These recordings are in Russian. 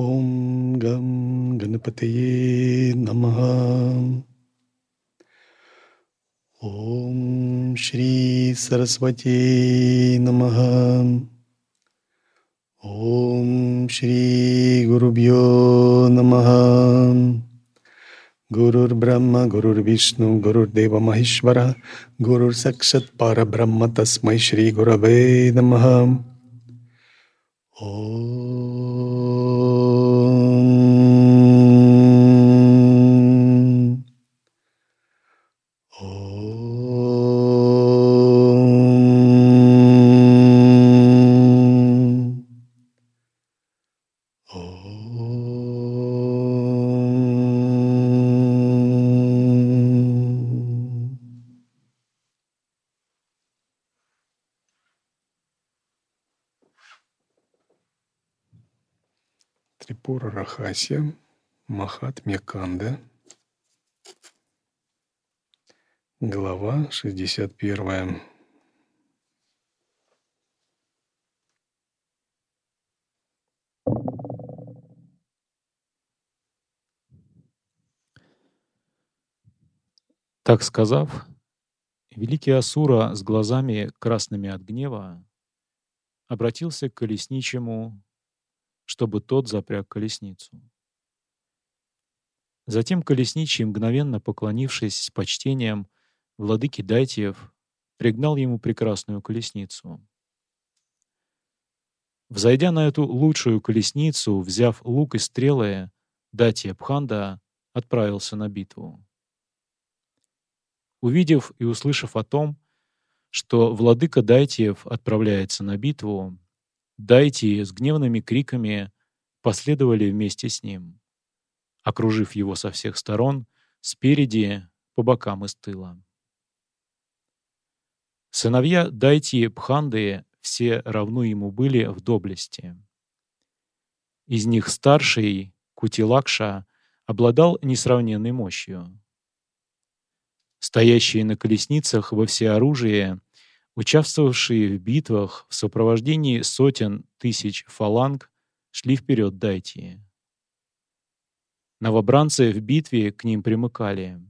ॐ गं गणपतये नमः। ॐ श्रीसरस्वती नमः। ॐ श्रीगुरुभ्यो नमः। गुरुर्ब्रह्म गुरुर्विष्णु गुरुर्देव महेश्वरः गुरुर्सक्षत् परब्रह्म तस्मै श्रीगुरवे नमः। ॐ Трипура Рахасия, Махатмья Канда, глава 61. Так сказав, великий Асура с глазами красными от гнева обратился к колесничему, чтобы тот запряг колесницу. Затем колесничий, мгновенно поклонившись с почтением владыке Дайтиев, пригнал ему прекрасную колесницу. Взойдя на эту лучшую колесницу, взяв лук и стрелы, Датия Пханда отправился на битву. Увидев и услышав о том, что владыка Дайтиев отправляется на битву, Дайтии с гневными криками последовали вместе с ним, окружив его со всех сторон, спереди, по бокам и с тыла. Сыновья Дайтии Пханды все равны ему были в доблести. Из них старший, Кутилакша, обладал несравненной мощью. Стоящие на колесницах во всеоружии, участвовавшие в битвах в сопровождении сотен тысяч фаланг, шли вперед Дайтии. Новобранцы в битве к ним примыкали.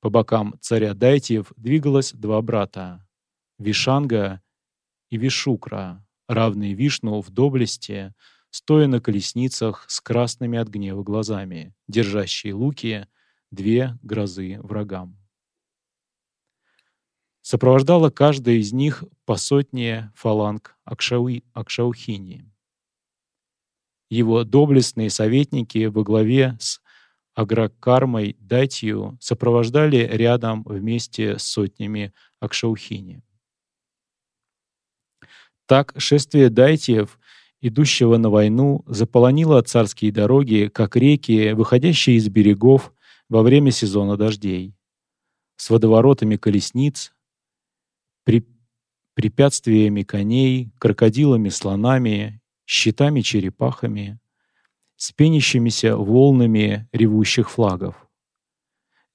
По бокам царя Дайтиев двигалось два брата — Вишанга и Вишукра, равные Вишну в доблести, стоя на колесницах с красными от гнева глазами, держащие луки, две грозы врагам. Сопровождала каждая из них по сотне фаланг Акшауи, Акшаухини. Его доблестные советники во главе с Агракармой Датью сопровождали рядом вместе с сотнями Акшаухини. Так шествие дайтиев, идущего на войну, заполонило царские дороги, как реки, выходящие из берегов во время сезона дождей, с водоворотами колесниц, препятствиями коней, крокодилами, слонами, щитами-черепахами, с пенящимися волнами ревущих флагов,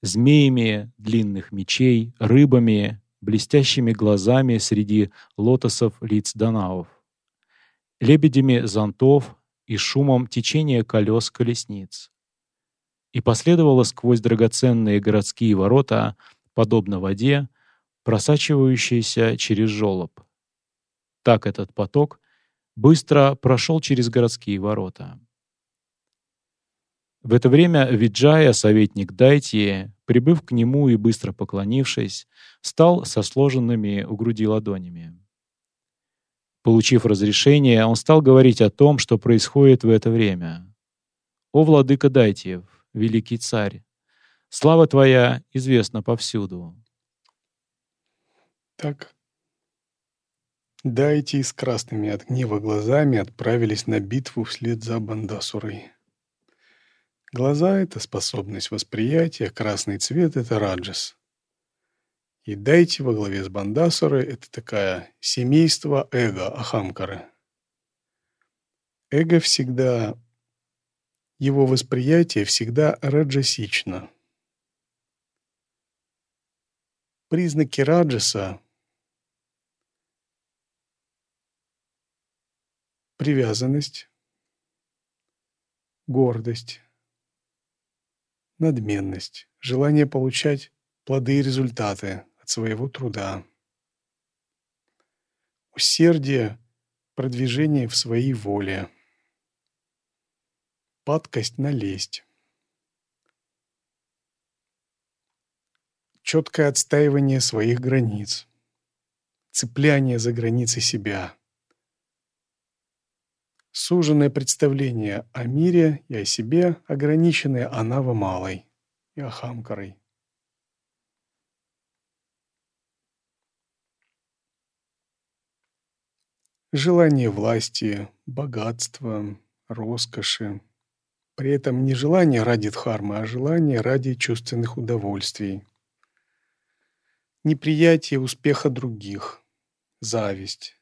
змеями длинных мечей, рыбами, блестящими глазами среди лотосов лиц данаов, лебедями зонтов и шумом течения колес колесниц. И последовало сквозь драгоценные городские ворота, подобно воде, просачивающейся через жолоб. Так этот поток быстро прошел через городские ворота. В это время Виджая, советник Дайтии, прибыв к нему и быстро поклонившись, стал со сложенными у груди ладонями. Получив разрешение, он стал говорить о том, что происходит в это время. «О, владыка Дайтиев, великий царь, слава твоя известна повсюду». Так, Дайте с красными от гнева глазами отправились на битву вслед за Бандасурой. Глаза — это способность восприятия, красный цвет — это раджас. И дайте во главе с Бандасурой — это такая семейство эго, ахамкары. Эго всегда, его восприятие всегда раджасично. Признаки раджаса привязанность, гордость, надменность, желание получать плоды и результаты от своего труда, усердие, продвижение в своей воле, падкость на лесть, четкое отстаивание своих границ, цепляние за границы себя, суженное представление о мире и о себе, ограниченное анава малой и ахамкарой. Желание власти, богатства, роскоши. При этом не желание ради дхармы, а желание ради чувственных удовольствий. Неприятие успеха других, зависть.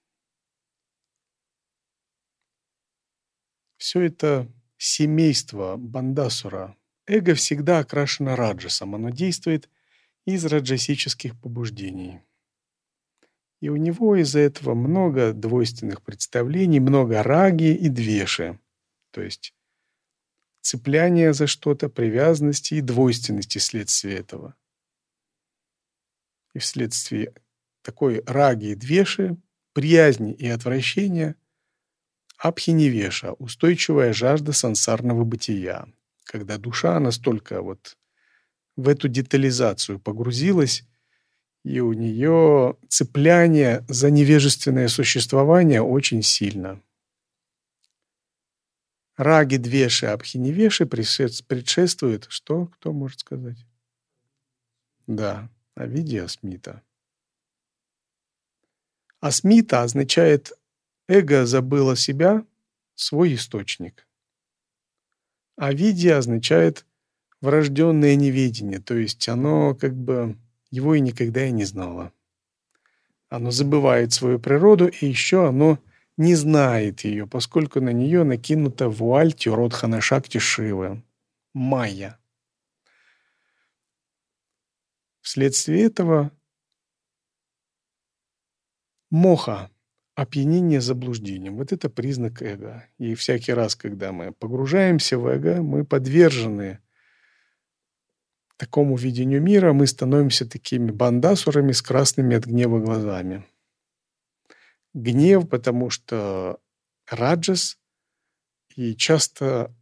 Все это семейство Бандасура. Эго всегда окрашено раджасом, оно действует из раджасических побуждений. И у него из-за этого много двойственных представлений, много раги и двеши. То есть цепляние за что-то, привязанности и двойственности вследствие этого. И вследствие такой раги и двеши, приязни и отвращения абхиневеша, устойчивая жажда сансарного бытия, когда душа настолько вот в эту детализацию погрузилась, и у нее цепляние за невежественное существование очень сильно. Раги Двеши, Абхиневеши предшествует, что кто может сказать? Да, Авидия Асмита. Асмита означает эго забыло себя, свой источник. Авидия означает врожденное неведение, то есть оно как бы его и никогда и не знало. Оно забывает свою природу, и еще оно не знает ее, поскольку на нее накинута вуаль Тюродхана Шакти Шивы – майя. Вследствие этого моха – опьянение заблуждением. Вот это признак эго. И всякий раз, когда мы погружаемся в эго, мы подвержены такому видению мира мы становимся такими бандасурами с красными от гнева глазами. Гнев, потому что раджас, и часто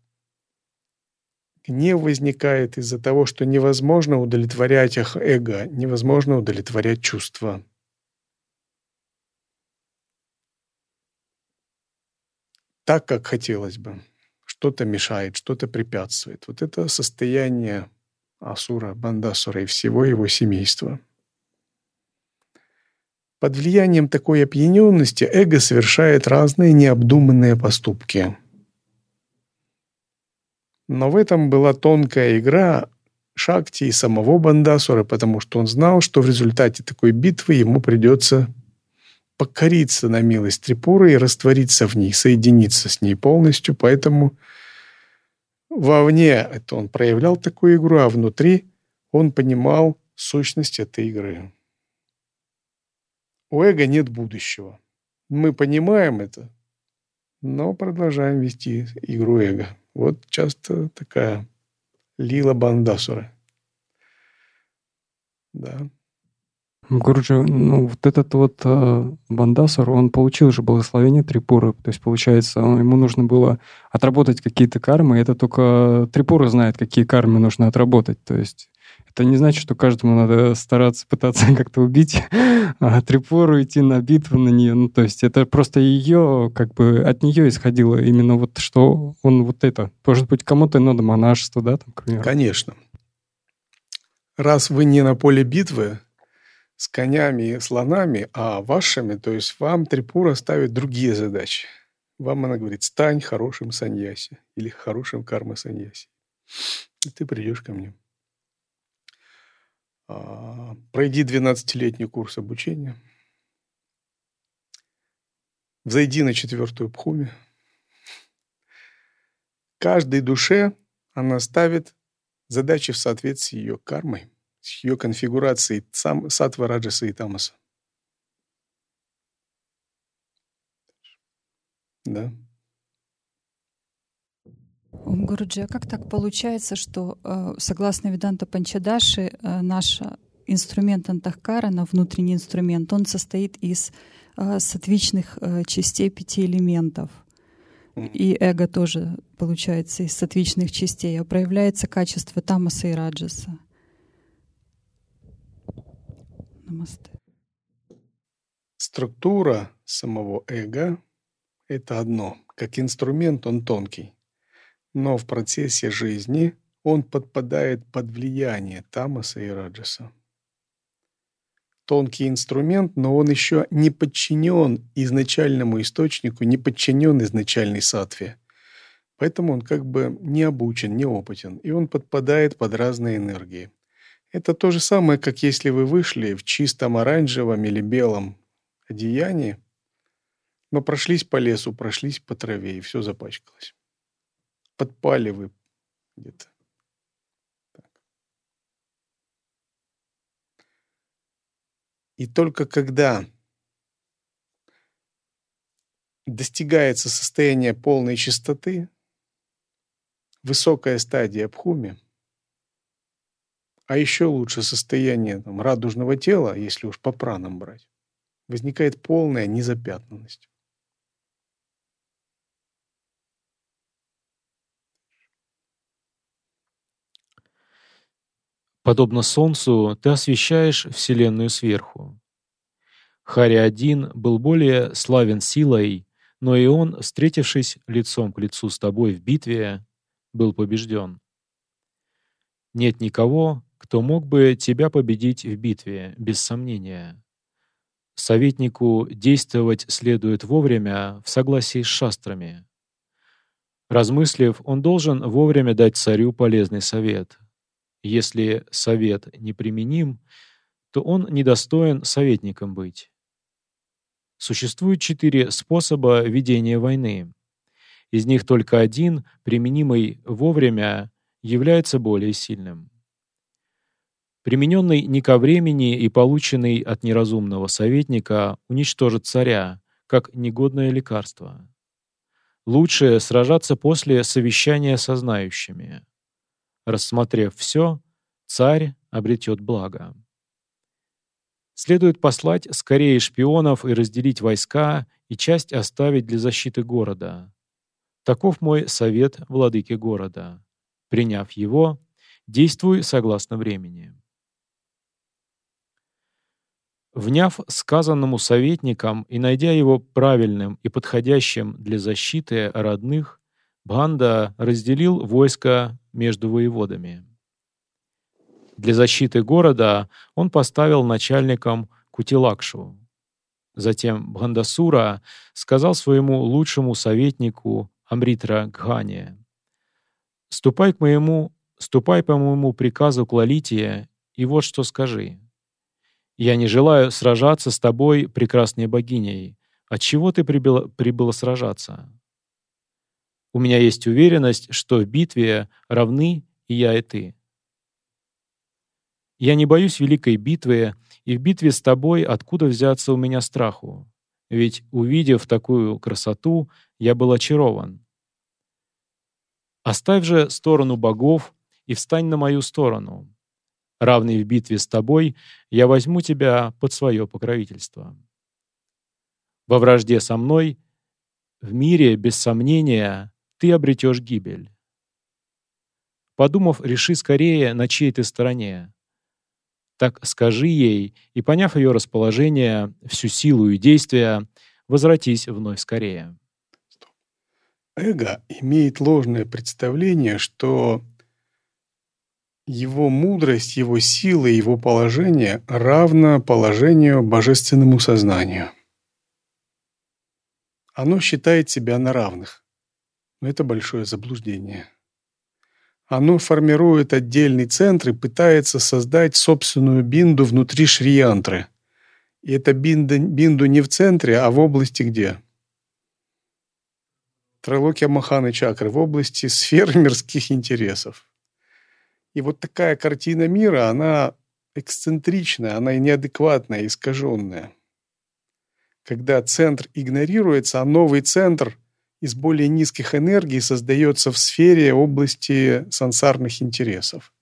гнев возникает из-за того, что невозможно удовлетворять эго, невозможно удовлетворять чувства. Так, как хотелось бы. Что-то мешает, что-то препятствует. Вот это состояние Асура, Бандасура и всего его семейства. Под влиянием такой опьяненности эго совершает разные необдуманные поступки. Но в этом была тонкая игра Шакти и самого Бандасура, потому что он знал, что в результате такой битвы ему придется покориться на милость Трипуры и раствориться в ней, соединиться с ней полностью, поэтому вовне это он проявлял такую игру, а внутри он понимал сущность этой игры. У эго нет будущего. Мы понимаем это, но продолжаем вести игру эго. Вот часто такая лила бандасура. Да. Гуруджи, ну вот этот вот э, Бандасар, он получил же благословение Трипуры. То есть, получается, он, ему нужно было отработать какие-то кармы, это только Трипура знает, какие кармы нужно отработать. То есть это не значит, что каждому надо стараться пытаться как-то убить а Трипуру, идти на битву на нее. Ну, то есть это просто ее, как бы от нее исходило именно вот что он вот это. Может быть, кому-то надо монашество, да, там, к примеру. Конечно. Раз вы не на поле битвы, с конями и слонами, а вашими, то есть вам Трипура ставит другие задачи. Вам она говорит, стань хорошим саньяси или хорошим карма саньяси. И ты придешь ко мне. А, пройди 12-летний курс обучения. Взойди на четвертую пхуми. Каждой душе она ставит задачи в соответствии с ее кармой с ее конфигурацией сам, сатва, раджаса и тамаса. Да. Гуруджи, а как так получается, что, э, согласно Веданта Панчадаши, э, наш инструмент Антахкарана, внутренний инструмент, он состоит из э, сатвичных частей пяти элементов. И эго тоже получается из сатвичных частей, а проявляется качество тамаса и раджаса. Намасте. Структура самого эго — это одно. Как инструмент он тонкий. Но в процессе жизни он подпадает под влияние тамаса и раджаса. Тонкий инструмент, но он еще не подчинен изначальному источнику, не подчинен изначальной сатве. Поэтому он как бы не обучен, не опытен, и он подпадает под разные энергии. Это то же самое, как если вы вышли в чистом оранжевом или белом одеянии, но прошлись по лесу, прошлись по траве, и все запачкалось. Подпали вы где-то. И только когда достигается состояние полной чистоты, высокая стадия бхуми, а еще лучше состояние там, радужного тела, если уж по пранам брать, возникает полная незапятнанность. Подобно Солнцу, ты освещаешь Вселенную сверху. Хари-1 был более славен силой, но и он, встретившись лицом к лицу с тобой в битве, был побежден. Нет никого, кто мог бы тебя победить в битве, без сомнения. Советнику действовать следует вовремя в согласии с шастрами. Размыслив, он должен вовремя дать царю полезный совет — если совет неприменим, то он недостоин советником быть. Существует четыре способа ведения войны. Из них только один, применимый вовремя, является более сильным. Примененный не ко времени и полученный от неразумного советника уничтожит царя, как негодное лекарство. Лучше сражаться после совещания со знающими. Рассмотрев все, царь обретет благо. Следует послать скорее шпионов и разделить войска и часть оставить для защиты города. Таков мой совет владыки города. Приняв его, действуй согласно времени. Вняв сказанному советникам и найдя его правильным и подходящим для защиты родных, Банда разделил войско между воеводами. Для защиты города он поставил начальником Кутилакшу. Затем Бхандасура сказал своему лучшему советнику Амритра Гхане, «Ступай к моему, ступай по моему приказу к Лалитие, и вот что скажи. Я не желаю сражаться с тобой, прекрасной богиней. От чего ты прибыла, прибыла сражаться? У меня есть уверенность, что в битве равны и я, и ты. Я не боюсь великой битвы, и в битве с тобой откуда взяться у меня страху? Ведь, увидев такую красоту, я был очарован. Оставь же сторону богов и встань на мою сторону. Равный в битве с тобой, я возьму тебя под свое покровительство. Во вражде со мной, в мире, без сомнения, ты обретешь гибель. Подумав, реши скорее, на чьей ты стороне. Так скажи ей, и, поняв ее расположение, всю силу и действия, возвратись вновь скорее. Эго имеет ложное представление, что его мудрость, его сила, его положение равно положению божественному сознанию. Оно считает себя на равных. Но это большое заблуждение. Оно формирует отдельный центр и пытается создать собственную бинду внутри шриянтры. И эта бинда, бинду не в центре, а в области где? Трилокия Маханы чакры, в области сфер мирских интересов. И вот такая картина мира, она эксцентричная, она неадекватная, искаженная. Когда центр игнорируется, а новый центр из более низких энергий создается в сфере области сансарных интересов.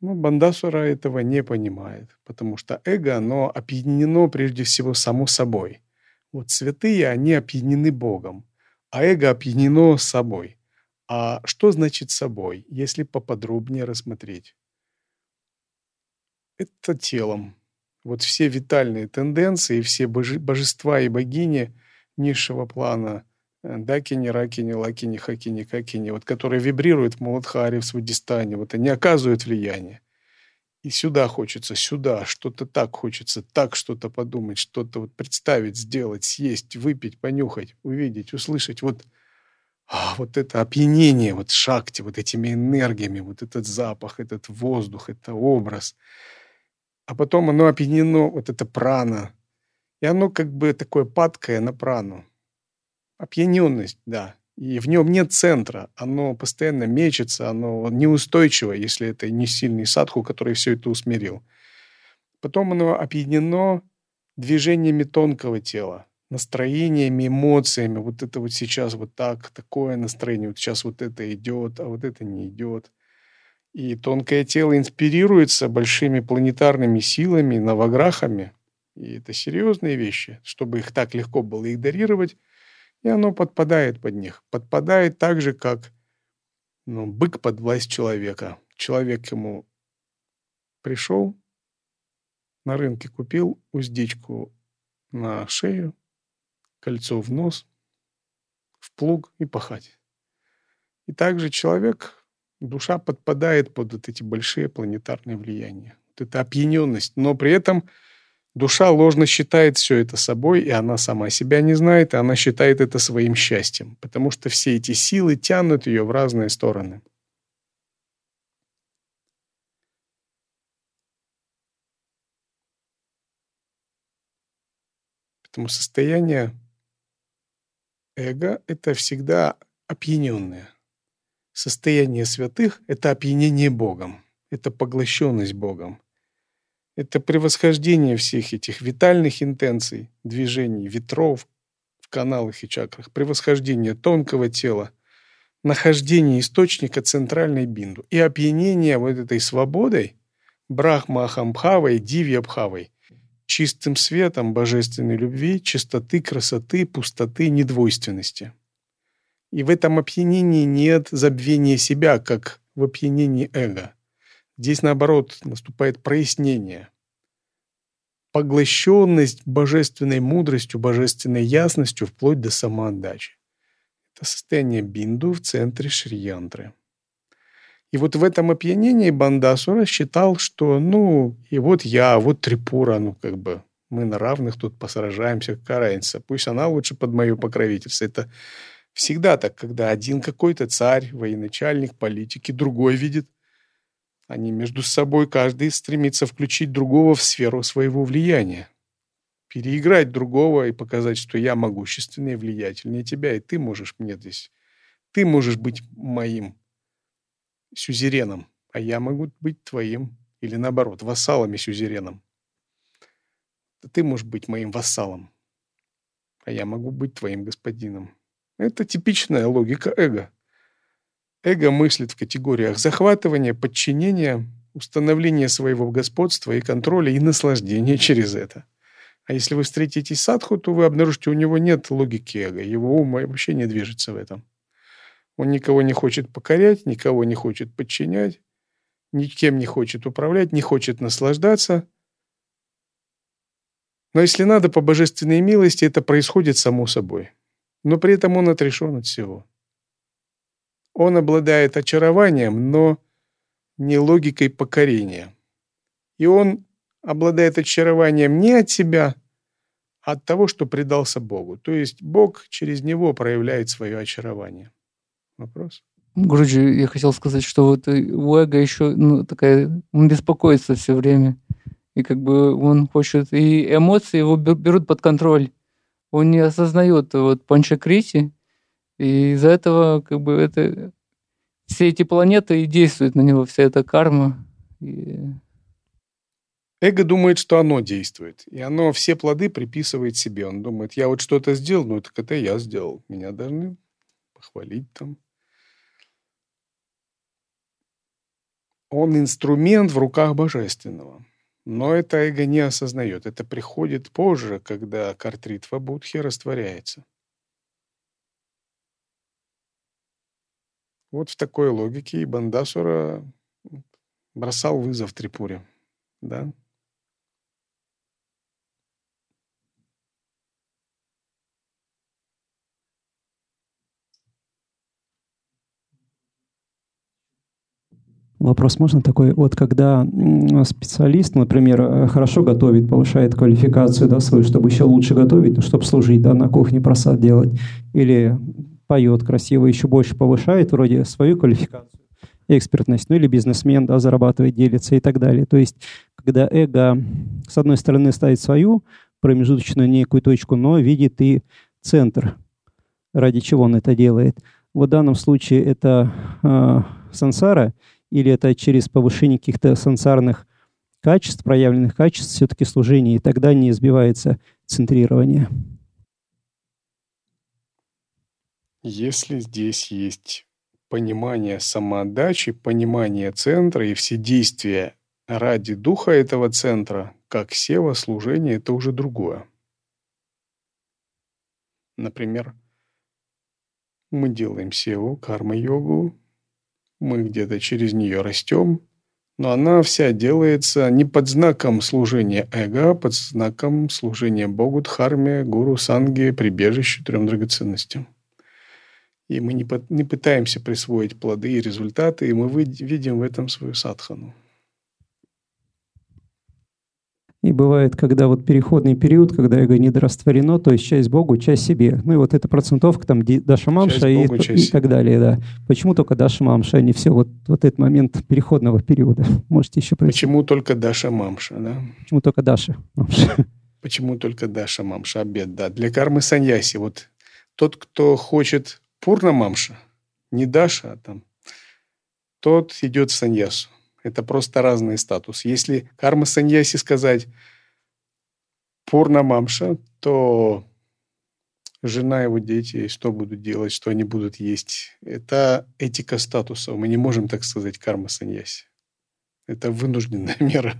Но Бандасура этого не понимает, потому что эго, оно опьянено прежде всего само собой. Вот святые, они опьянены Богом, а эго опьянено собой. А что значит собой, если поподробнее рассмотреть? Это телом. Вот все витальные тенденции, все боже, божества и богини низшего плана, э, Дакини, Ракини, Лакини, Хакини, Какини, вот которые вибрируют в Муладхаре, в Свадистане, вот они оказывают влияние. И сюда хочется, сюда, что-то так хочется, так что-то подумать, что-то вот представить, сделать, съесть, выпить, понюхать, увидеть, услышать. Вот а, вот это опьянение, вот шакти, вот этими энергиями, вот этот запах, этот воздух, это образ. А потом оно опьянено, вот это прана. И оно как бы такое падкое на прану. Опьяненность, да. И в нем нет центра. Оно постоянно мечется, оно неустойчиво, если это не сильный садху, который все это усмирил. Потом оно опьянено движениями тонкого тела настроениями, эмоциями. Вот это вот сейчас вот так, такое настроение, вот сейчас вот это идет, а вот это не идет. И тонкое тело инспирируется большими планетарными силами, новограхами. И это серьезные вещи, чтобы их так легко было игнорировать. И оно подпадает под них. Подпадает так же, как ну, бык под власть человека. Человек ему пришел, на рынке купил уздечку на шею, кольцо в нос, в плуг и пахать. И также человек, душа подпадает под вот эти большие планетарные влияния. Вот это опьяненность. Но при этом душа ложно считает все это собой, и она сама себя не знает, и она считает это своим счастьем, потому что все эти силы тянут ее в разные стороны. Поэтому состояние Эго – это всегда опьяненное. Состояние святых – это опьянение Богом, это поглощенность Богом. Это превосхождение всех этих витальных интенций, движений, ветров в каналах и чакрах, превосхождение тонкого тела, нахождение источника центральной бинду и опьянение вот этой свободой, брахма ахамбхавой, дивьябхавой, чистым светом божественной любви, чистоты, красоты, пустоты, недвойственности. И в этом опьянении нет забвения себя, как в опьянении эго. Здесь, наоборот, наступает прояснение. Поглощенность божественной мудростью, божественной ясностью вплоть до самоотдачи. Это состояние бинду в центре шриянтры. И вот в этом опьянении Бандасура считал, что, ну, и вот я, вот Трипура, ну, как бы, мы на равных тут посражаемся, какая пусть она лучше под мое покровительство. Это всегда так, когда один какой-то царь, военачальник, политики, другой видит, они между собой, каждый стремится включить другого в сферу своего влияния. Переиграть другого и показать, что я могущественнее, влиятельнее тебя, и ты можешь мне здесь, ты можешь быть моим сюзереном, а я могу быть твоим, или наоборот, вассалом и сюзереном. Ты можешь быть моим вассалом, а я могу быть твоим господином. Это типичная логика эго. Эго мыслит в категориях захватывания, подчинения, установления своего господства и контроля и наслаждения через это. А если вы встретитесь садху, то вы обнаружите, у него нет логики эго, его ум вообще не движется в этом. Он никого не хочет покорять, никого не хочет подчинять, никем не хочет управлять, не хочет наслаждаться. Но если надо, по божественной милости это происходит само собой. Но при этом он отрешен от всего. Он обладает очарованием, но не логикой покорения. И он обладает очарованием не от себя, а от того, что предался Богу. То есть Бог через него проявляет свое очарование вопрос? Груджи, я хотел сказать, что вот у эго еще ну, такая, он беспокоится все время. И как бы он хочет, и эмоции его берут под контроль. Он не осознает вот панчакрити, и из-за этого как бы это все эти планеты и действуют на него, вся эта карма. И Эго думает, что оно действует, и оно все плоды приписывает себе. Он думает, я вот что-то сделал, ну так это я сделал. Меня должны похвалить там. Он инструмент в руках божественного. Но это эго не осознает. Это приходит позже, когда картритва Будхи растворяется. Вот в такой логике и Бандасура бросал вызов Трипуре. Да? Вопрос можно такой? Вот когда специалист, например, э, хорошо готовит, повышает квалификацию да, свою, чтобы еще лучше готовить, ну, чтобы служить, да, на кухне просад делать, или поет красиво, еще больше повышает вроде свою квалификацию, экспертность, ну или бизнесмен, да, зарабатывает, делится и так далее. То есть, когда эго, с одной стороны, ставит свою промежуточную некую точку, но видит и центр, ради чего он это делает. В данном случае это э, сансара – или это через повышение каких-то сансарных качеств, проявленных качеств, все-таки служение, и тогда не избивается центрирование. Если здесь есть понимание самоотдачи, понимание центра и все действия ради духа этого центра, как сева, служение, это уже другое. Например, мы делаем севу, карма-йогу, мы где-то через нее растем, но она вся делается не под знаком служения эго, а под знаком служения Богу, Дхарме, Гуру, Санге, прибежищу, трем драгоценностям. И мы не, не пытаемся присвоить плоды и результаты, и мы видим в этом свою садхану. И бывает, когда вот переходный период, когда эго недорастворено, то есть часть Богу, часть себе. Ну и вот эта процентовка, там Даша Мамша и, Богу, и так далее, да. Почему только Даша Мамша, а не все вот, вот этот момент переходного периода? Можете еще пройти. Почему только Даша Мамша, да? Почему только Даша Мамша? Почему только Даша Мамша, обед, да. Для кармы саньяси, вот тот, кто хочет пурна Мамша, не Даша, а там, тот идет в саньясу. Это просто разный статус. Если карма саньяси сказать порно мамша, то жена его дети, что будут делать, что они будут есть. Это этика статуса. Мы не можем так сказать карма саньяси. Это вынужденная мера.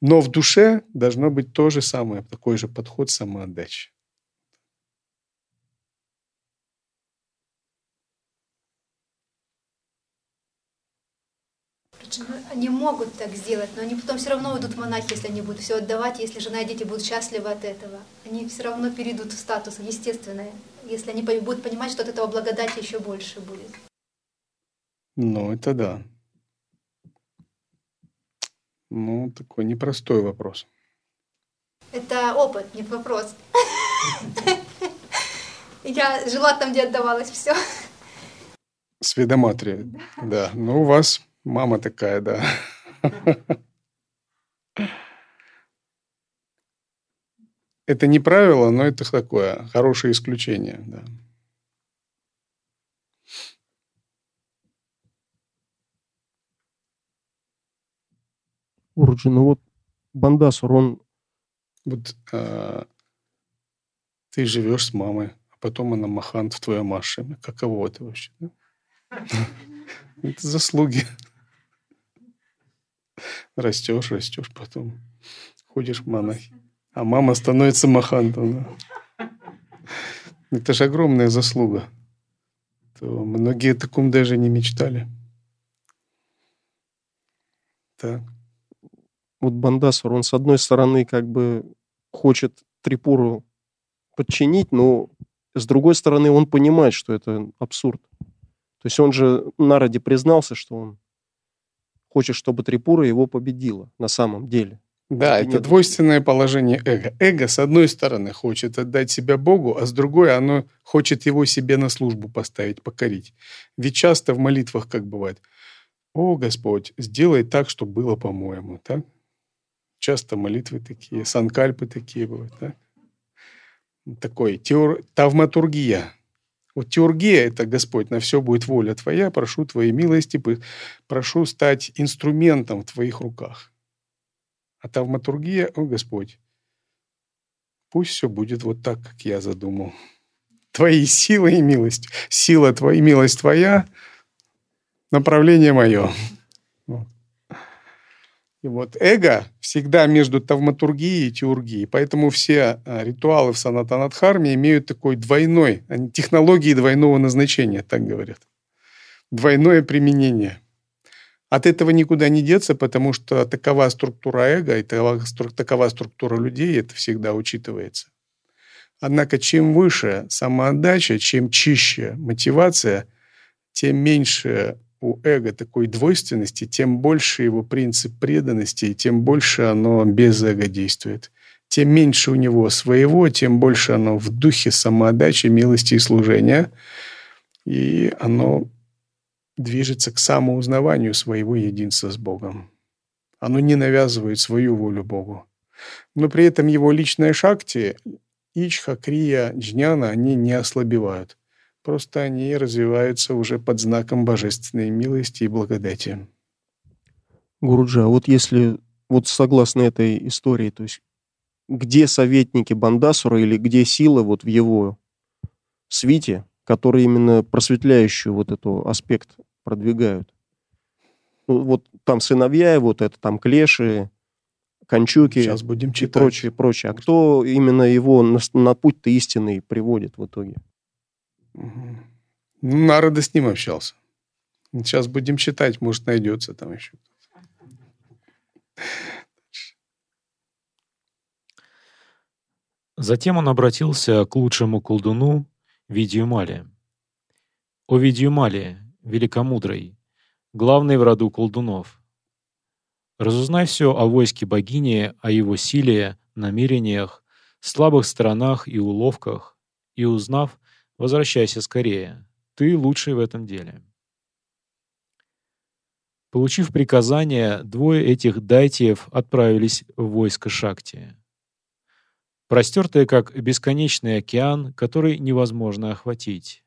Но в душе должно быть то же самое, такой же подход самоотдачи. Они могут так сделать, но они потом все равно уйдут в монахи, если они будут все отдавать, если жена и дети будут счастливы от этого. Они все равно перейдут в статус естественное, если они будут понимать, что от этого благодати еще больше будет. Ну, это да. Ну, такой непростой вопрос. Это опыт, не вопрос. Я жила там, где отдавалось все. Сведоматрия, да. Ну, у вас Мама такая, да. Это не правило, но это такое хорошее исключение, да. Уруджи, ну вот Бандасур, он... Вот а, ты живешь с мамой, а потом она махант в твоем ашеме. Каково это вообще? Да? Это заслуги. Растешь, растешь, потом ходишь в монахи. А мама становится махантом. Да. Это же огромная заслуга. То многие о таком даже не мечтали. Так. Вот Бандасур, он с одной стороны как бы хочет Трипуру подчинить, но с другой стороны он понимает, что это абсурд. То есть он же Народе признался, что он хочет, чтобы Трипура его победила на самом деле. Да, это, это двойственное положение эго. Эго, с одной стороны, хочет отдать себя Богу, а с другой оно хочет его себе на службу поставить, покорить. Ведь часто в молитвах как бывает, «О, Господь, сделай так, чтобы было по-моему». Так? Часто молитвы такие, санкальпы такие бывают. Так? Такой теор... тавматургия. Вот теургия – это, Господь, на все будет воля Твоя, прошу Твоей милости, прошу стать инструментом в Твоих руках. А тавматургия, о Господь, пусть все будет вот так, как я задумал. Твои силы и милость. Сила твоя, милость твоя, направление мое. И вот эго всегда между тавматургией и теургией. Поэтому все а, ритуалы в санатанадхарме имеют такой двойной, технологии двойного назначения, так говорят. Двойное применение. От этого никуда не деться, потому что такова структура эго и такова структура людей, это всегда учитывается. Однако чем выше самоотдача, чем чище мотивация, тем меньше у эго такой двойственности, тем больше его принцип преданности, и тем больше оно без эго действует. Тем меньше у него своего, тем больше оно в духе самоотдачи, милости и служения. И оно движется к самоузнаванию своего единства с Богом. Оно не навязывает свою волю Богу. Но при этом его личная шакти, ичха, крия, джняна, они не ослабевают. Просто они развиваются уже под знаком божественной милости и благодати. Гуруджа, вот если, вот согласно этой истории, то есть где советники Бандасура или где сила вот в его свите, которые именно просветляющую вот этот аспект продвигают? Ну, вот там сыновья, вот это там клеши, кончуки Сейчас будем читать. и прочее, прочее. А кто именно его на, на путь-то истинный приводит в итоге? Угу. Ну, Народа с ним общался. Сейчас будем читать, может, найдется там еще. Затем он обратился к лучшему колдуну Видиумале. «О Видиумале, великомудрый, главный в роду колдунов, разузнай все о войске богини, о его силе, намерениях, слабых сторонах и уловках, и узнав, Возвращайся скорее. Ты лучший в этом деле. Получив приказание, двое этих дайтиев отправились в войско Шакти. Простертое, как бесконечный океан, который невозможно охватить.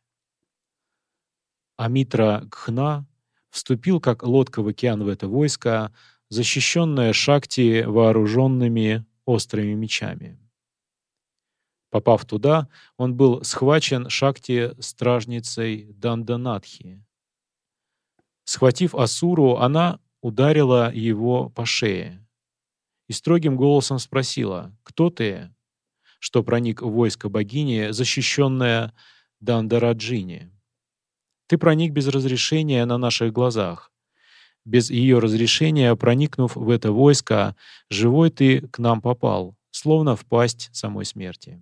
Амитра Кхна вступил как лодка в океан в это войско, защищенное Шакти вооруженными острыми мечами. Попав туда, он был схвачен Шакти-стражницей Данданатхи. Схватив Асуру, она ударила его по шее и строгим голосом спросила, «Кто ты?» что проник в войско богини, защищенное Дандараджини. «Ты проник без разрешения на наших глазах. Без ее разрешения, проникнув в это войско, живой ты к нам попал, словно в пасть самой смерти».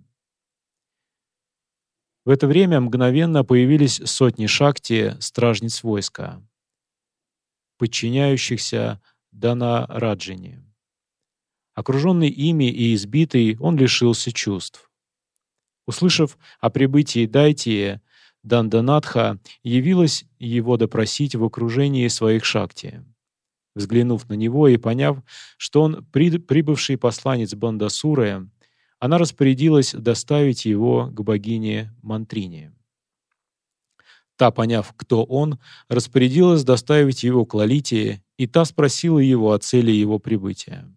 В это время мгновенно появились сотни шакти, стражниц войска, подчиняющихся Дана Раджине. Окруженный ими и избитый, он лишился чувств. Услышав о прибытии Дайтии, Данданатха явилась его допросить в окружении своих шакти. Взглянув на него и поняв, что он прибывший посланец Бандасуры, она распорядилась доставить его к богине Мантрине. Та, поняв, кто он, распорядилась доставить его к Лолите, и та спросила его о цели его прибытия.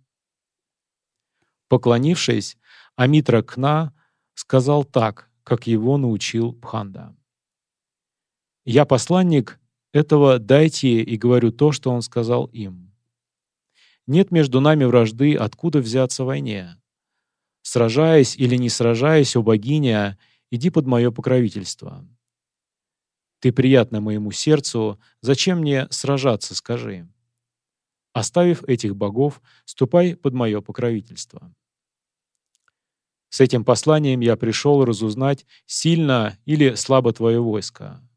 Поклонившись, Амитра Кна сказал так, как его научил Пханда. «Я посланник этого дайте и говорю то, что он сказал им. Нет между нами вражды, откуда взяться войне. Сражаясь или не сражаясь, о богиня, иди под мое покровительство. Ты приятна моему сердцу, зачем мне сражаться, скажи. Оставив этих богов, ступай под мое покровительство. С этим посланием я пришел разузнать, сильно или слабо твое войско.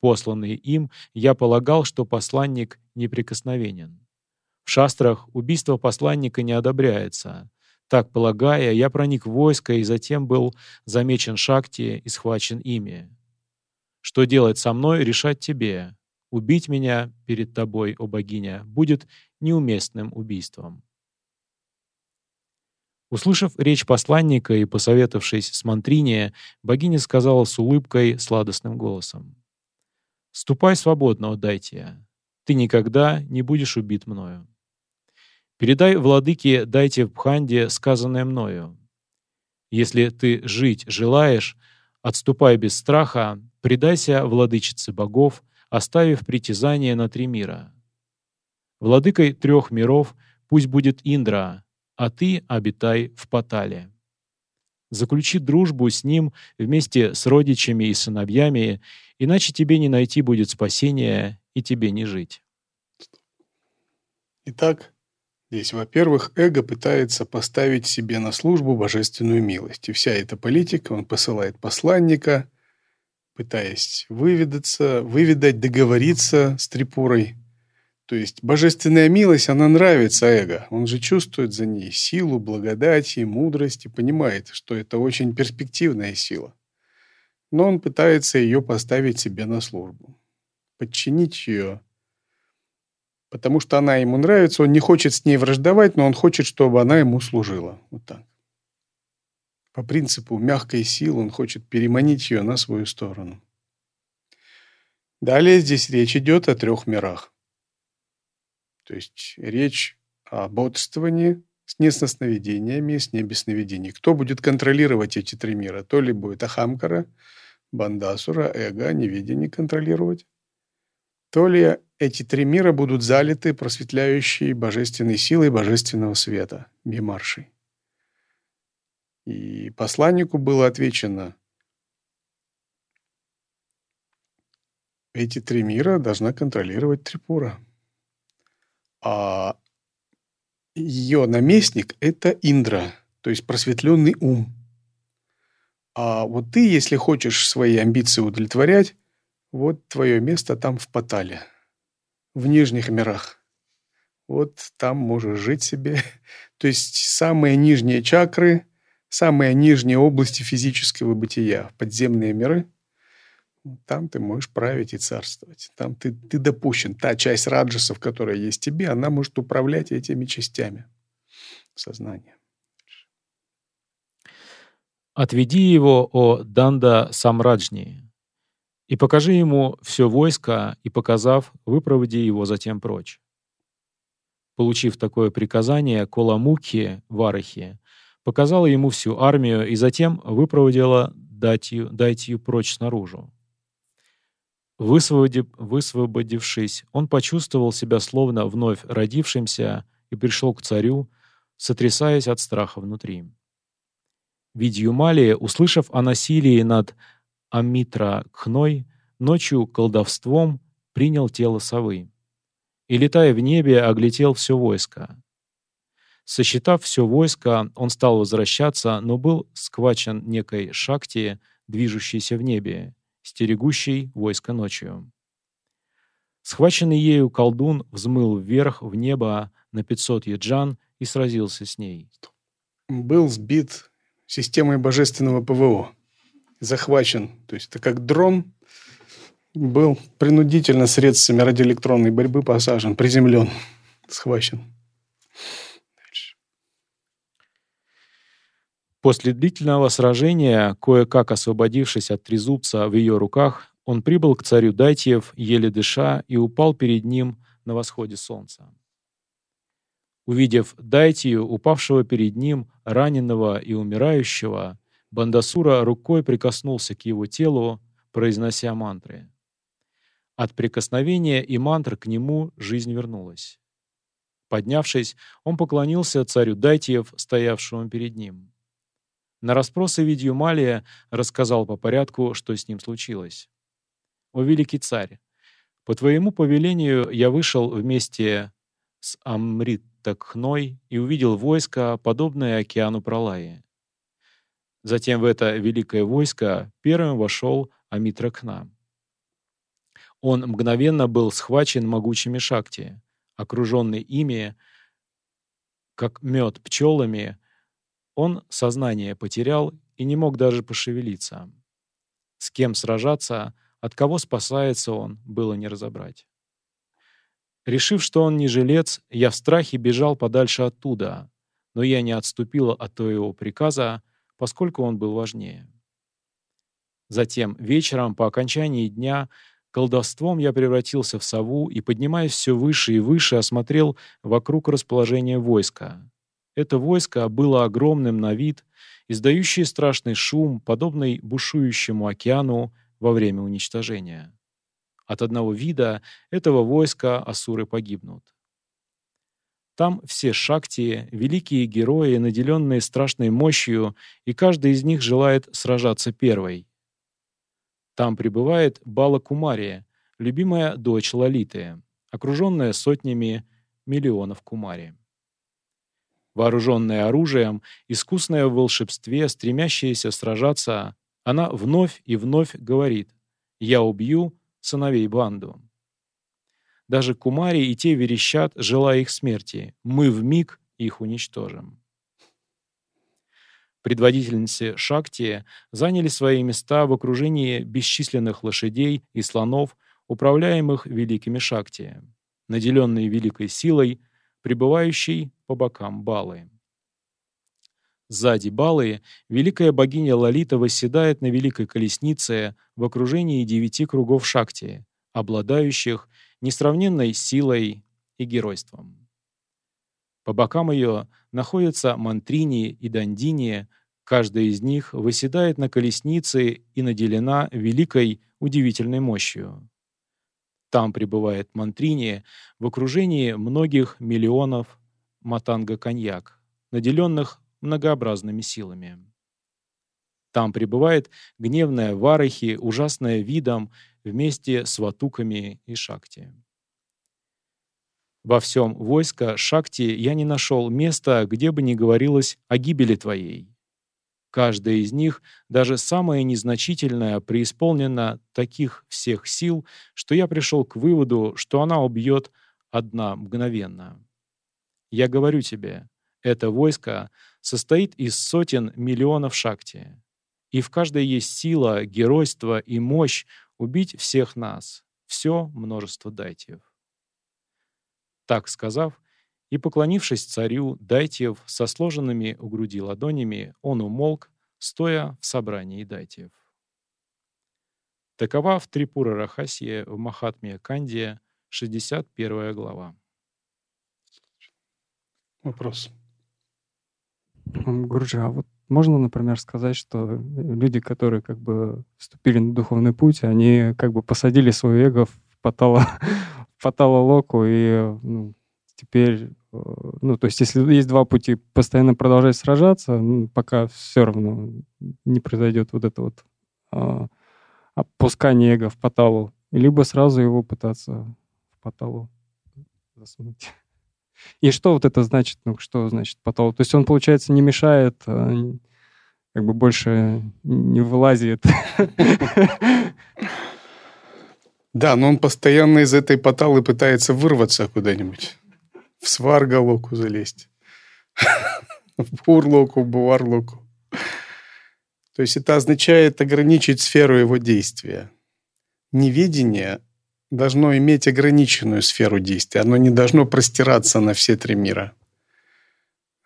Посланный им, я полагал, что посланник неприкосновенен. В шастрах убийство посланника не одобряется, так полагая, я проник в войско и затем был замечен Шакти и схвачен ими. Что делать со мной, решать тебе. Убить меня перед тобой, о богиня, будет неуместным убийством. Услышав речь посланника и посоветовавшись с Мантрине, богиня сказала с улыбкой, сладостным голосом. «Ступай свободно, о Дайтия. Ты никогда не будешь убит мною». Передай владыке дайте в Пханде сказанное мною. Если ты жить желаешь, отступай без страха, предайся владычице богов, оставив притязание на три мира. Владыкой трех миров пусть будет Индра, а ты обитай в Патале. Заключи дружбу с ним вместе с родичами и сыновьями, иначе тебе не найти будет спасения и тебе не жить. Итак, здесь, во-первых, эго пытается поставить себе на службу божественную милость. И вся эта политика, он посылает посланника, пытаясь выведаться, выведать, договориться с Трипурой – то есть божественная милость, она нравится эго. Он же чувствует за ней силу, благодать и мудрость и понимает, что это очень перспективная сила. Но он пытается ее поставить себе на службу, подчинить ее, потому что она ему нравится, он не хочет с ней враждовать, но он хочет, чтобы она ему служила. Вот так. По принципу мягкой силы он хочет переманить ее на свою сторону. Далее здесь речь идет о трех мирах. То есть речь о бодрствовании с несновидениями, с небесновидением. Кто будет контролировать эти три мира? То ли будет Ахамкара, Бандасура, Эго, невидение контролировать, то ли эти три мира будут залиты просветляющей божественной силой божественного света, Бимаршей. И посланнику было отвечено, эти три мира должна контролировать Трипура а ее наместник – это Индра, то есть просветленный ум. А вот ты, если хочешь свои амбиции удовлетворять, вот твое место там в Патале, в нижних мирах. Вот там можешь жить себе. То есть самые нижние чакры, самые нижние области физического бытия, подземные миры – там ты можешь править и царствовать. Там ты, ты допущен. Та часть раджасов, которая есть тебе, она может управлять этими частями сознания. «Отведи его, о Данда Самраджни, и покажи ему все войско, и, показав, выпроводи его затем прочь». Получив такое приказание, Коламуки Варахи показала ему всю армию и затем выпроводила Датью, Датью прочь снаружи. Высвободив, высвободившись, он почувствовал себя словно вновь родившимся и пришел к царю, сотрясаясь от страха внутри. Видьюмалия, услышав о насилии над Амитра Кхной, ночью колдовством принял тело совы и, летая в небе, оглядел все войско. Сосчитав все войско, он стал возвращаться, но был схвачен некой шакти, движущейся в небе, стерегущий войско ночью. Схваченный ею колдун взмыл вверх в небо на 500 яджан и сразился с ней. Был сбит системой божественного ПВО. Захвачен. То есть это как дрон был принудительно средствами радиоэлектронной борьбы посажен, приземлен, схвачен. После длительного сражения, кое-как освободившись от трезубца в ее руках, он прибыл к царю Дайтьев, еле дыша, и упал перед ним на восходе солнца. Увидев Дайтию, упавшего перед ним, раненого и умирающего, Бандасура рукой прикоснулся к его телу, произнося мантры. От прикосновения и мантр к нему жизнь вернулась. Поднявшись, он поклонился царю Дайтиев, стоявшему перед ним. На расспросы Видьюмалия рассказал по порядку, что с ним случилось. «О великий царь, по твоему повелению я вышел вместе с Амритакхной и увидел войско, подобное океану Пралаи. Затем в это великое войско первым вошел Амитракхна. Он мгновенно был схвачен могучими шакти, окруженный ими, как мед пчелами, он сознание потерял и не мог даже пошевелиться. С кем сражаться, от кого спасается он, было не разобрать. Решив, что он не жилец, я в страхе бежал подальше оттуда, но я не отступил от твоего приказа, поскольку он был важнее. Затем, вечером, по окончании дня, Колдовством я превратился в сову и, поднимаясь все выше и выше, осмотрел вокруг расположение войска. Это войско было огромным на вид, издающее страшный шум, подобный бушующему океану во время уничтожения. От одного вида этого войска асуры погибнут. Там все шакти, великие герои, наделенные страшной мощью, и каждый из них желает сражаться первой. Там пребывает Бала Кумария, любимая дочь Лалиты, окруженная сотнями миллионов Кумари. Вооруженная оружием, искусная в волшебстве, стремящаяся сражаться, она вновь и вновь говорит «Я убью сыновей банду». Даже Кумари и те верещат, желая их смерти. Мы в миг их уничтожим. Предводительницы Шакти заняли свои места в окружении бесчисленных лошадей и слонов, управляемых великими Шакти, наделенные великой силой, пребывающей по бокам Балы. Сзади Балы великая богиня Лалита восседает на великой колеснице в окружении девяти кругов Шакти, обладающих несравненной силой и геройством. По бокам ее находятся Мантрини и Дандини, каждая из них выседает на колеснице и наделена великой удивительной мощью. Там пребывает Мантрини в окружении многих миллионов матанга-коньяк, наделенных многообразными силами. Там пребывает гневная Варахи, ужасная видом, вместе с Ватуками и Шакти. Во всем войско Шакти я не нашел места, где бы не говорилось о гибели твоей. Каждая из них, даже самая незначительная, преисполнена таких всех сил, что я пришел к выводу, что она убьет одна мгновенно. Я говорю тебе, это войско состоит из сотен миллионов шакти, и в каждой есть сила, геройство и мощь убить всех нас, все множество дайтев. Так сказав, и, поклонившись царю, Дайтьев со сложенными у груди ладонями, он умолк, стоя в собрании Дайтьев. Такова в Трипура Рахасье в Махатме Кандия, 61 глава. Вопрос. Гурджи, а вот можно, например, сказать, что люди, которые как бы вступили на духовный путь, они как бы посадили свое эго в потало, Фатала и ну, теперь, э, ну, то есть если есть два пути, постоянно продолжать сражаться, ну, пока все равно не произойдет вот это вот а, опускание эго в поталу, либо сразу его пытаться в поталу засунуть. И что вот это значит? Ну, что значит потол? То есть он, получается, не мешает, а, как бы больше не вылазит. Да, но он постоянно из этой поталы пытается вырваться куда-нибудь. В сваргалоку залезть. В бурлоку, в буварлоку. То есть это означает ограничить сферу его действия. Неведение должно иметь ограниченную сферу действия. Оно не должно простираться на все три мира.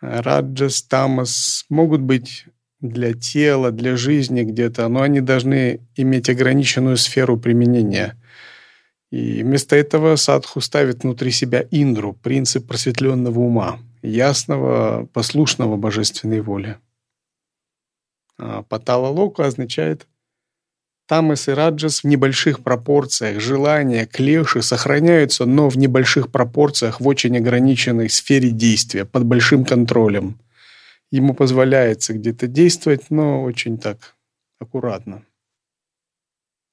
Раджас, Тамас могут быть для тела, для жизни где-то, но они должны иметь ограниченную сферу применения. И вместо этого садху ставит внутри себя индру, принцип просветленного ума, ясного, послушного божественной воле. А патала лока означает тамас и раджас в небольших пропорциях, желания, клеши сохраняются, но в небольших пропорциях в очень ограниченной сфере действия, под большим контролем. Ему позволяется где-то действовать, но очень так аккуратно.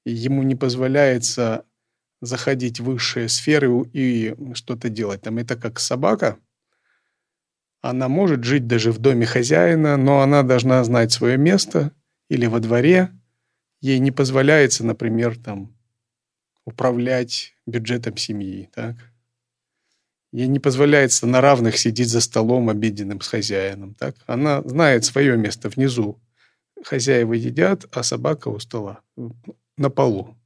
Ему не позволяется заходить в высшие сферы и что-то делать. Там это как собака. Она может жить даже в доме хозяина, но она должна знать свое место или во дворе. Ей не позволяется, например, там управлять бюджетом семьи, так? Ей не позволяется на равных сидеть за столом обеденным с хозяином, так? Она знает свое место внизу. Хозяева едят, а собака у стола, на полу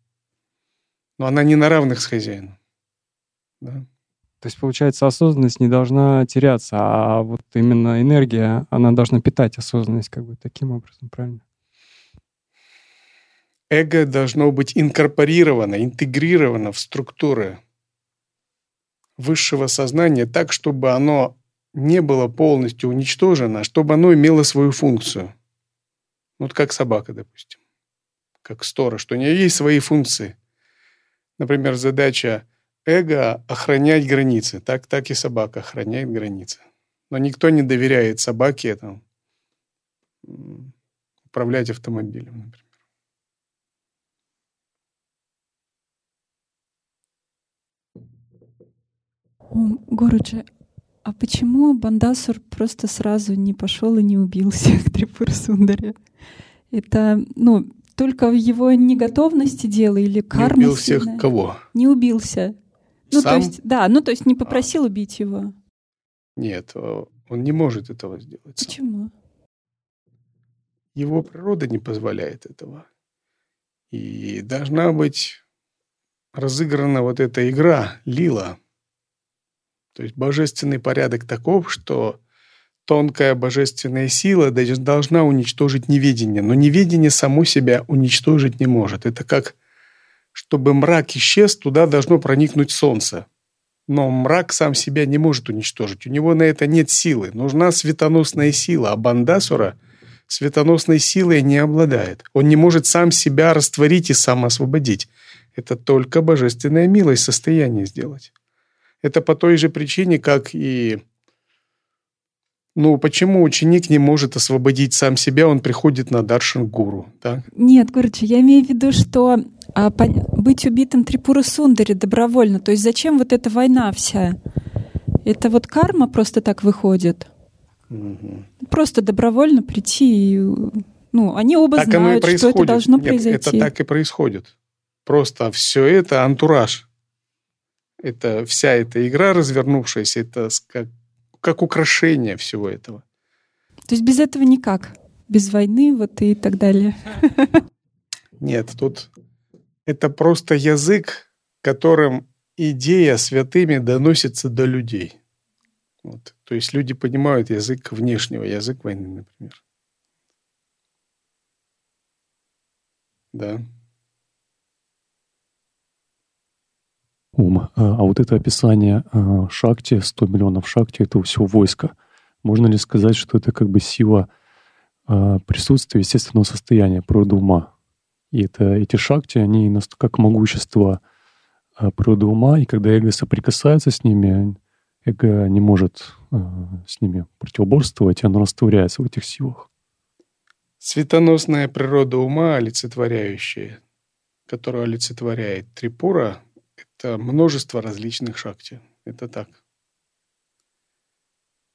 но она не на равных с хозяином. Да? То есть, получается, осознанность не должна теряться, а вот именно энергия, она должна питать осознанность как бы таким образом, правильно? Эго должно быть инкорпорировано, интегрировано в структуры высшего сознания так, чтобы оно не было полностью уничтожено, а чтобы оно имело свою функцию. Вот как собака, допустим, как сторож, что у нее есть свои функции. Например, задача эго – охранять границы. Так, так и собака охраняет границы. Но никто не доверяет собаке там, управлять автомобилем, например. Гуруджи, а почему Бандасур просто сразу не пошел и не убил всех Трипур Сундари? Это, ну, только в его неготовности дело или карма? Не убил всех сильная? кого? Не убился. Ну, Сам? то есть, да, ну, то есть не попросил а. убить его. Нет, он не может этого сделать. Почему? Его природа не позволяет этого. И должна быть разыграна вот эта игра, лила. То есть божественный порядок таков, что тонкая божественная сила должна уничтожить неведение, но неведение само себя уничтожить не может. Это как, чтобы мрак исчез, туда должно проникнуть солнце. Но мрак сам себя не может уничтожить. У него на это нет силы. Нужна светоносная сила, а Бандасура светоносной силой не обладает. Он не может сам себя растворить и сам освободить. Это только божественная милость в сделать. Это по той же причине, как и ну, почему ученик не может освободить сам себя, он приходит на даршин гуру, так? Нет, Гурджи, я имею в виду, что а, по, быть убитым Трипура Сундари добровольно, то есть зачем вот эта война вся? Это вот карма просто так выходит? Угу. Просто добровольно прийти и... Ну, они оба так знают, что это должно Нет, произойти. это так и происходит. Просто все это антураж. Это вся эта игра развернувшаяся, это как как украшение всего этого. То есть без этого никак? Без войны вот и так далее? Нет, тут это просто язык, которым идея святыми доносится до людей. Вот. То есть люди понимают язык внешнего, язык войны, например. Да. Ум. А, а вот это описание а, шакти, 100 миллионов шакти, этого всего войска, можно ли сказать, что это как бы сила а, присутствия естественного состояния, природы ума? И это, эти шакти, они как могущество природы ума, и когда эго соприкасается с ними, эго не может с ними противоборствовать, и оно растворяется в этих силах. Светоносная природа ума, олицетворяющая, которую олицетворяет Трипура, это множество различных шакти. Это так.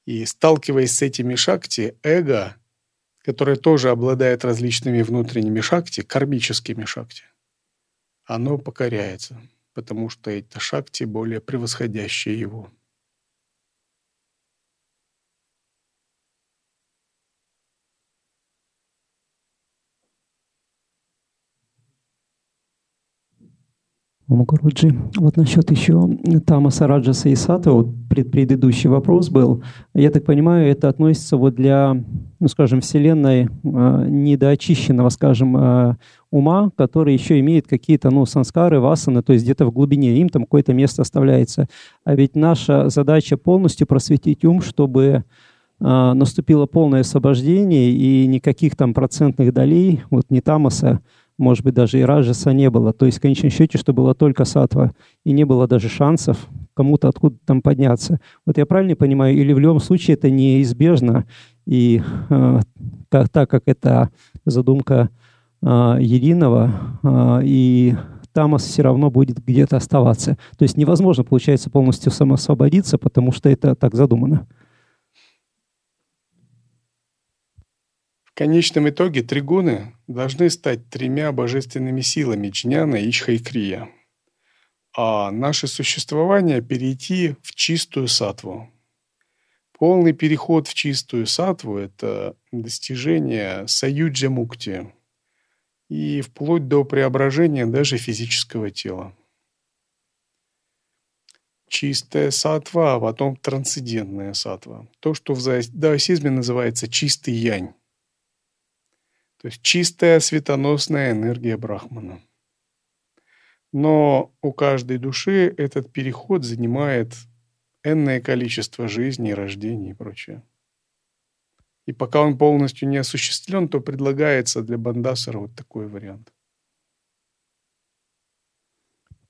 И сталкиваясь с этими шакти, эго, которое тоже обладает различными внутренними шакти, кармическими шакти, оно покоряется, потому что это шакти более превосходящие его. Мукуруджи, вот насчет еще Тамаса Раджаса и Сата, вот пред, предыдущий вопрос был. Я так понимаю, это относится вот для, ну скажем, Вселенной э, недоочищенного, скажем, э, ума, который еще имеет какие-то, ну, санскары, васаны, то есть где-то в глубине, им там какое-то место оставляется. А ведь наша задача полностью просветить ум, чтобы э, наступило полное освобождение и никаких там процентных долей, вот не Тамаса, может быть, даже и Раджаса не было. То есть в конечном счете, что было только сатва, и не было даже шансов кому-то откуда там подняться. Вот я правильно понимаю, или в любом случае это неизбежно, и э, так, так как это задумка э, единого, э, и Тамас все равно будет где-то оставаться. То есть невозможно, получается, полностью самоосвободиться, потому что это так задумано. В конечном итоге тригуны должны стать тремя божественными силами Ичха и Крия, а наше существование перейти в чистую сатву. Полный переход в чистую сатву – это достижение саюджа мукти и вплоть до преображения даже физического тела. Чистая сатва, а потом трансцендентная сатва. То, что в даосизме называется чистый янь. То есть чистая светоносная энергия Брахмана. Но у каждой души этот переход занимает энное количество жизней, рождений и прочее. И пока он полностью не осуществлен, то предлагается для Бандасара вот такой вариант.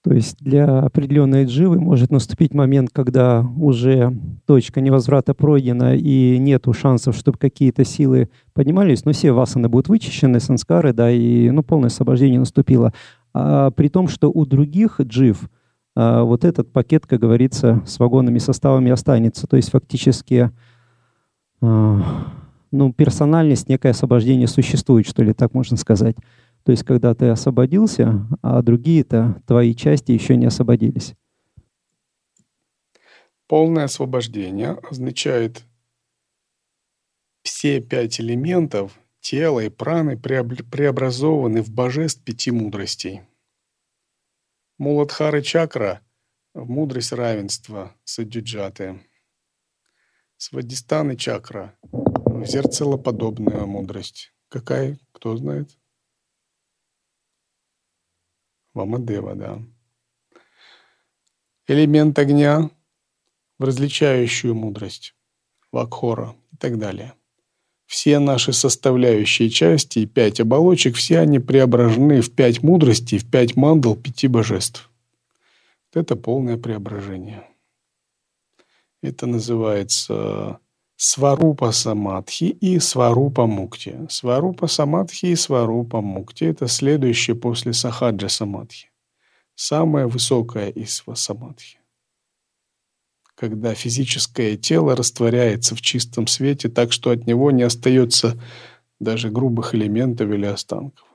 То есть для определенной дживы может наступить момент, когда уже точка невозврата пройдена и нету шансов, чтобы какие-то силы поднимались, но все васаны будут вычищены, санскары, да, и ну, полное освобождение наступило. А при том, что у других джив а, вот этот пакет, как говорится, с вагонными составами останется. То есть фактически а, ну, персональность, некое освобождение существует, что ли, так можно сказать. То есть, когда ты освободился, а другие-то, твои части еще не освободились. Полное освобождение означает все пять элементов тела и праны преобразованы в божеств пяти мудростей. Муладхары чакра – в мудрость равенства садюджаты. Свадистаны чакра – в зеркалоподобная мудрость. Какая, кто знает? Вамадева, да. Элемент огня в различающую мудрость, вакхора и так далее. Все наши составляющие части и пять оболочек, все они преображены в пять мудростей, в пять мандал, пяти божеств. Это полное преображение. Это называется Сварупа Самадхи и Сварупа Мукти. Сварупа Самадхи и Сварупа Мукти – это следующее после Сахаджа Самадхи. Самое высокое из Самадхи. Когда физическое тело растворяется в чистом свете так, что от него не остается даже грубых элементов или останков.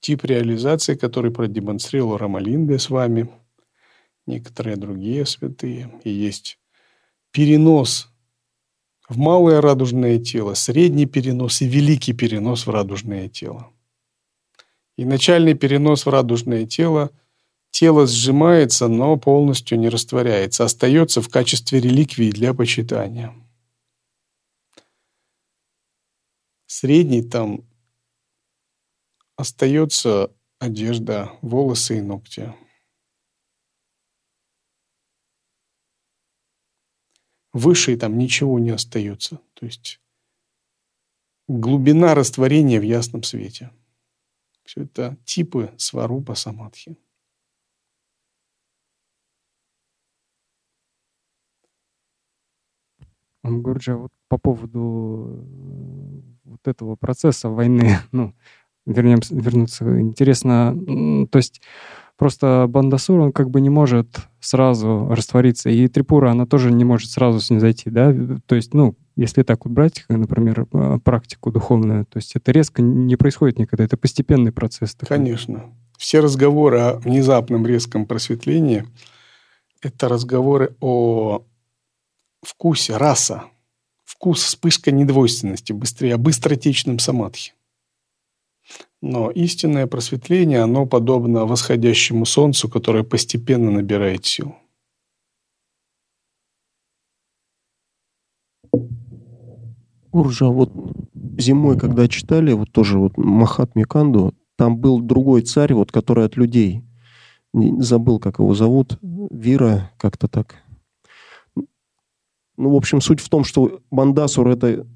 Тип реализации, который продемонстрировал Рамалинга с вами, некоторые другие святые, и есть перенос в малое радужное тело, средний перенос и великий перенос в радужное тело. И начальный перенос в радужное тело, тело сжимается, но полностью не растворяется, остается в качестве реликвии для почитания. Средний там остается одежда, волосы и ногти. Выше там ничего не остается. То есть глубина растворения в ясном свете. Все это типы сварупа самадхи. Гурджа, вот по поводу э, вот этого процесса войны, ну, вернемся, вернуться, интересно, то есть Просто Бандасур, он как бы не может сразу раствориться, и Трипура, она тоже не может сразу снизойти, да, то есть, ну, если так вот брать, например, э, практику духовную, то есть это резко не происходит никогда, это постепенный процесс. Такой. Конечно. Все разговоры о внезапном резком просветлении – это разговоры о вкусе, раса, вкус, вспышка недвойственности, быстрее, о быстротечном самадхи. Но истинное просветление, оно подобно восходящему солнцу, которое постепенно набирает сил. Уржа, вот зимой, когда читали, вот тоже вот Махатми Канду, там был другой царь, вот, который от людей. забыл, как его зовут. Вира, как-то так. Ну, в общем, суть в том, что Бандасур — это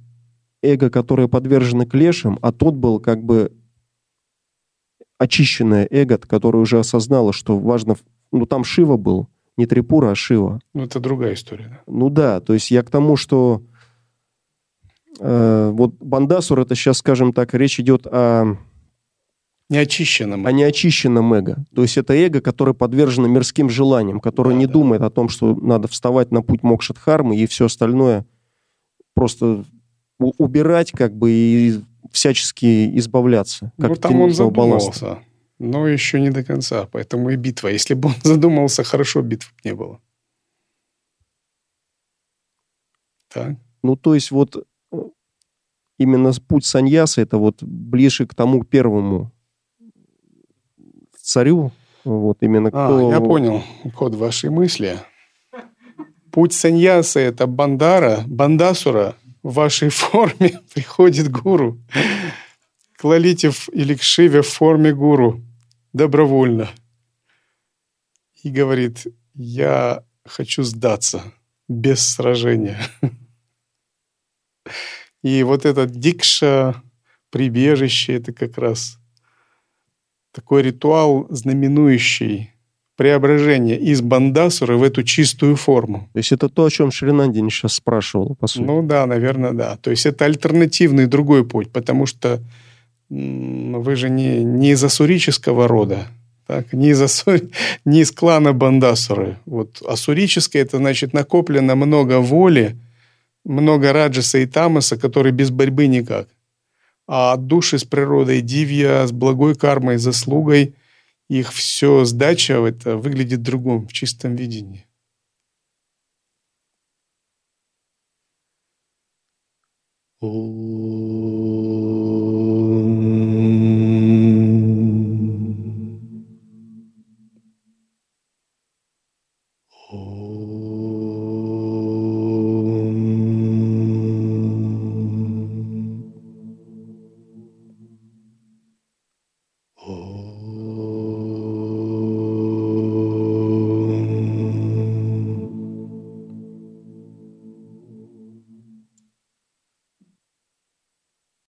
эго, которое подвержено клешам, а тот был как бы очищенное эго, которое уже осознало, что важно... Ну, там Шива был, не Трипура, а Шива. Ну, это другая история. Да? Ну да, то есть я к тому, что э, вот Бандасур, это сейчас, скажем так, речь идет о... Неочищенном. О неочищенном эго. То есть это эго, которое подвержено мирским желаниям, которое да, не да. думает о том, что надо вставать на путь Мокшатхармы и все остальное просто убирать как бы и всячески избавляться. Как ну, там он задумался, балласта. но еще не до конца, поэтому и битва. Если бы он задумался, хорошо, битвы не было. Так. Ну, то есть вот э, именно путь саньяса это вот ближе к тому первому царю, вот именно а, кто... Я понял ход вашей мысли. Путь саньяса – это бандара, бандасура, в вашей форме приходит гуру, к Лолите или к Шиве в форме гуру добровольно. И говорит, я хочу сдаться без сражения. И вот этот дикша, прибежище, это как раз такой ритуал, знаменующий преображение из бандасуры в эту чистую форму. То есть это то, о чем Шринандин сейчас спрашивал, по сути. Ну да, наверное, да. То есть это альтернативный другой путь, потому что вы же не, не из асурического рода, так, не из, асур... не из клана Бандасуры. Вот асурическое, это значит накоплено много воли, много раджаса и тамаса, которые без борьбы никак. А души с природой дивья, с благой кармой, заслугой – их все сдача это выглядит другом, в чистом видении. О